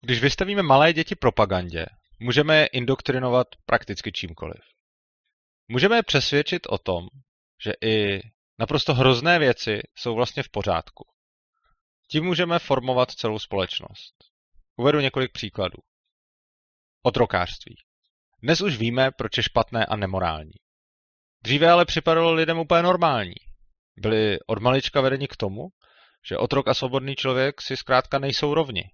Když vystavíme malé děti propagandě, můžeme je indoktrinovat prakticky čímkoliv. Můžeme je přesvědčit o tom, že i naprosto hrozné věci jsou vlastně v pořádku. Tím můžeme formovat celou společnost. Uvedu několik příkladů. Otrokářství. Dnes už víme, proč je špatné a nemorální. Dříve ale připadalo lidem úplně normální. Byli od malička vedeni k tomu, že otrok a svobodný člověk si zkrátka nejsou rovni.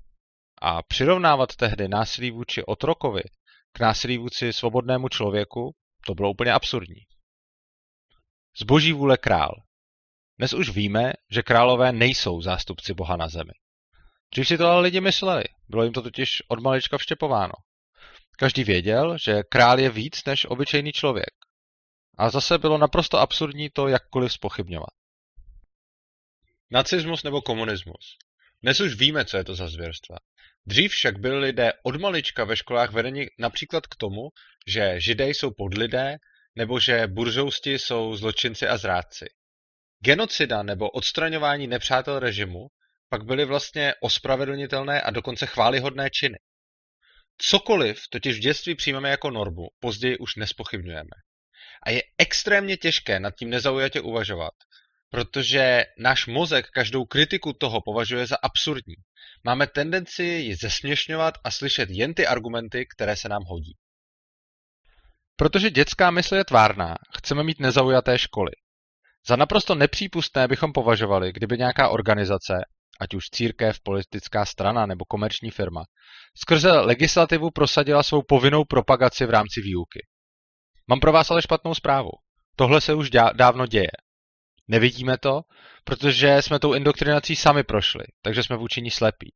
A přirovnávat tehdy násilí vůči otrokovi k násilí vůči svobodnému člověku, to bylo úplně absurdní. Zboží vůle král. Dnes už víme, že králové nejsou zástupci Boha na zemi. Dřív si to ale lidi mysleli, bylo jim to totiž od malička vštěpováno. Každý věděl, že král je víc než obyčejný člověk. A zase bylo naprosto absurdní to jakkoliv spochybňovat. Nacismus nebo komunismus. Dnes už víme, co je to za zvěrstva. Dřív však byli lidé od malička ve školách vedeni například k tomu, že židé jsou podlidé, nebo že buržousti jsou zločinci a zrádci. Genocida nebo odstraňování nepřátel režimu pak byly vlastně ospravedlnitelné a dokonce chválihodné činy. Cokoliv totiž v dětství přijmeme jako normu, později už nespochybňujeme. A je extrémně těžké nad tím nezaujatě uvažovat, protože náš mozek každou kritiku toho považuje za absurdní. Máme tendenci ji zesměšňovat a slyšet jen ty argumenty, které se nám hodí. Protože dětská mysl je tvárná, chceme mít nezaujaté školy. Za naprosto nepřípustné bychom považovali, kdyby nějaká organizace, ať už církev, politická strana nebo komerční firma, skrze legislativu prosadila svou povinnou propagaci v rámci výuky. Mám pro vás ale špatnou zprávu. Tohle se už dávno děje. Nevidíme to, protože jsme tou indoktrinací sami prošli, takže jsme vůči ní slepí.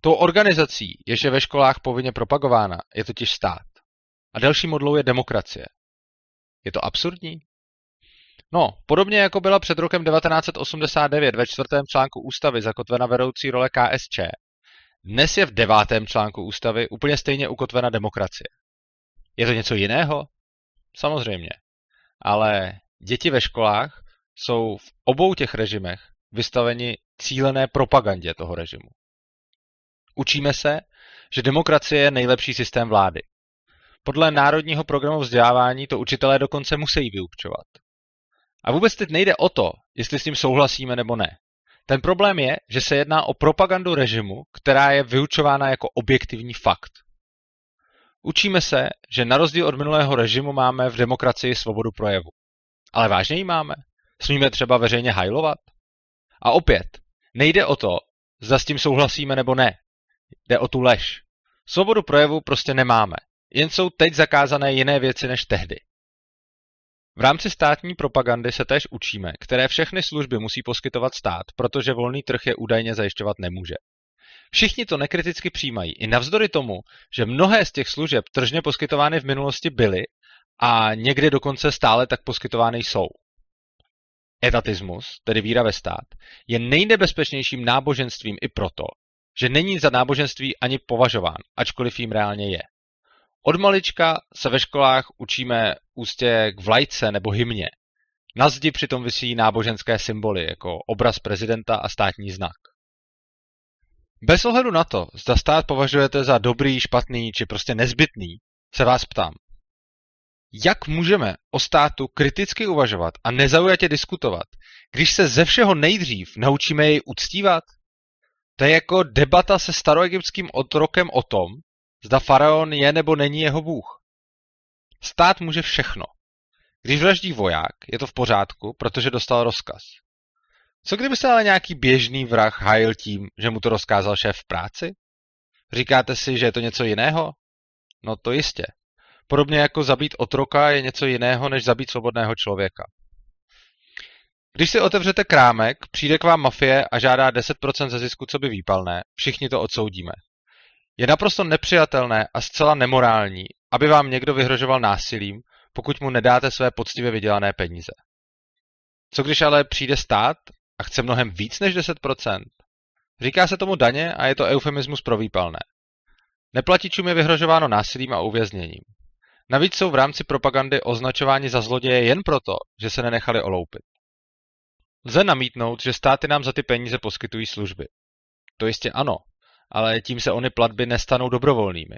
Tou organizací, jež je ve školách povinně propagována, je totiž stát. A další modlou je demokracie. Je to absurdní? No, podobně jako byla před rokem 1989 ve čtvrtém článku ústavy zakotvena vedoucí role KSČ, dnes je v devátém článku ústavy úplně stejně ukotvena demokracie. Je to něco jiného? Samozřejmě. Ale děti ve školách jsou v obou těch režimech vystaveni cílené propagandě toho režimu. Učíme se, že demokracie je nejlepší systém vlády. Podle Národního programu vzdělávání to učitelé dokonce musí vyučovat. A vůbec teď nejde o to, jestli s tím souhlasíme nebo ne. Ten problém je, že se jedná o propagandu režimu, která je vyučována jako objektivní fakt. Učíme se, že na rozdíl od minulého režimu máme v demokracii svobodu projevu. Ale vážně ji máme? Smíme třeba veřejně hajlovat? A opět, nejde o to, zda s tím souhlasíme nebo ne. Jde o tu lež. Svobodu projevu prostě nemáme. Jen jsou teď zakázané jiné věci než tehdy. V rámci státní propagandy se též učíme, které všechny služby musí poskytovat stát, protože volný trh je údajně zajišťovat nemůže. Všichni to nekriticky přijímají, i navzdory tomu, že mnohé z těch služeb tržně poskytovány v minulosti byly a někdy dokonce stále tak poskytovány jsou. Etatismus, tedy víra ve stát, je nejnebezpečnějším náboženstvím i proto, že není za náboženství ani považován, ačkoliv jim reálně je. Od malička se ve školách učíme ústě k vlajce nebo hymně. Na zdi přitom vysí náboženské symboly, jako obraz prezidenta a státní znak. Bez ohledu na to, zda stát považujete za dobrý, špatný či prostě nezbytný, se vás ptám. Jak můžeme o státu kriticky uvažovat a nezaujatě diskutovat, když se ze všeho nejdřív naučíme jej uctívat? To je jako debata se staroegyptským otrokem o tom, zda faraon je nebo není jeho bůh. Stát může všechno. Když vraždí voják, je to v pořádku, protože dostal rozkaz. Co kdyby se ale nějaký běžný vrah hájil tím, že mu to rozkázal šéf v práci? Říkáte si, že je to něco jiného? No to jistě. Podobně jako zabít otroka je něco jiného, než zabít svobodného člověka. Když si otevřete krámek, přijde k vám mafie a žádá 10% ze zisku, co by výpalné, všichni to odsoudíme. Je naprosto nepřijatelné a zcela nemorální, aby vám někdo vyhrožoval násilím, pokud mu nedáte své poctivě vydělané peníze. Co když ale přijde stát a chce mnohem víc než 10%? Říká se tomu daně a je to eufemismus pro výpalné. Neplatičům je vyhrožováno násilím a uvězněním. Navíc jsou v rámci propagandy označováni za zloděje jen proto, že se nenechali oloupit. Lze namítnout, že státy nám za ty peníze poskytují služby. To jistě ano, ale tím se ony platby nestanou dobrovolnými.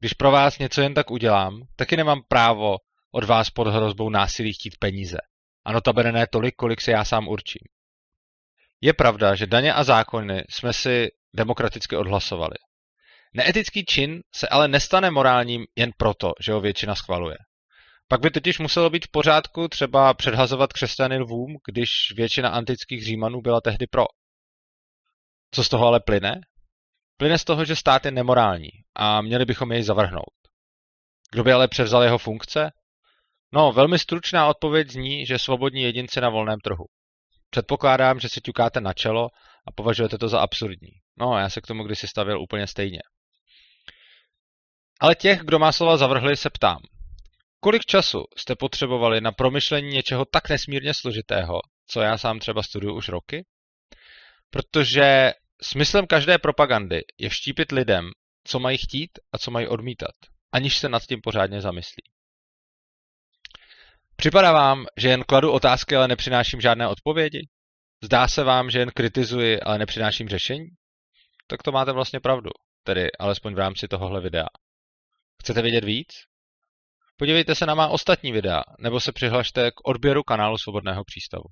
Když pro vás něco jen tak udělám, taky nemám právo od vás pod hrozbou násilí chtít peníze. A notabene ne tolik, kolik si já sám určím. Je pravda, že daně a zákony jsme si demokraticky odhlasovali. Neetický čin se ale nestane morálním jen proto, že ho většina schvaluje. Pak by totiž muselo být v pořádku třeba předhazovat křesťany lvům, když většina antických římanů byla tehdy pro. Co z toho ale plyne? Plyne z toho, že stát je nemorální a měli bychom jej zavrhnout. Kdo by ale převzal jeho funkce? No, velmi stručná odpověď zní, že svobodní jedinci na volném trhu. Předpokládám, že si ťukáte na čelo a považujete to za absurdní. No, já se k tomu kdysi stavil úplně stejně. Ale těch, kdo má slova zavrhli, se ptám. Kolik času jste potřebovali na promyšlení něčeho tak nesmírně složitého, co já sám třeba studuju už roky? Protože smyslem každé propagandy je vštípit lidem, co mají chtít a co mají odmítat, aniž se nad tím pořádně zamyslí. Připadá vám, že jen kladu otázky, ale nepřináším žádné odpovědi? Zdá se vám, že jen kritizuji, ale nepřináším řešení? Tak to máte vlastně pravdu, tedy alespoň v rámci tohohle videa. Chcete vědět víc? Podívejte se na má ostatní videa, nebo se přihlašte k odběru kanálu Svobodného přístavu.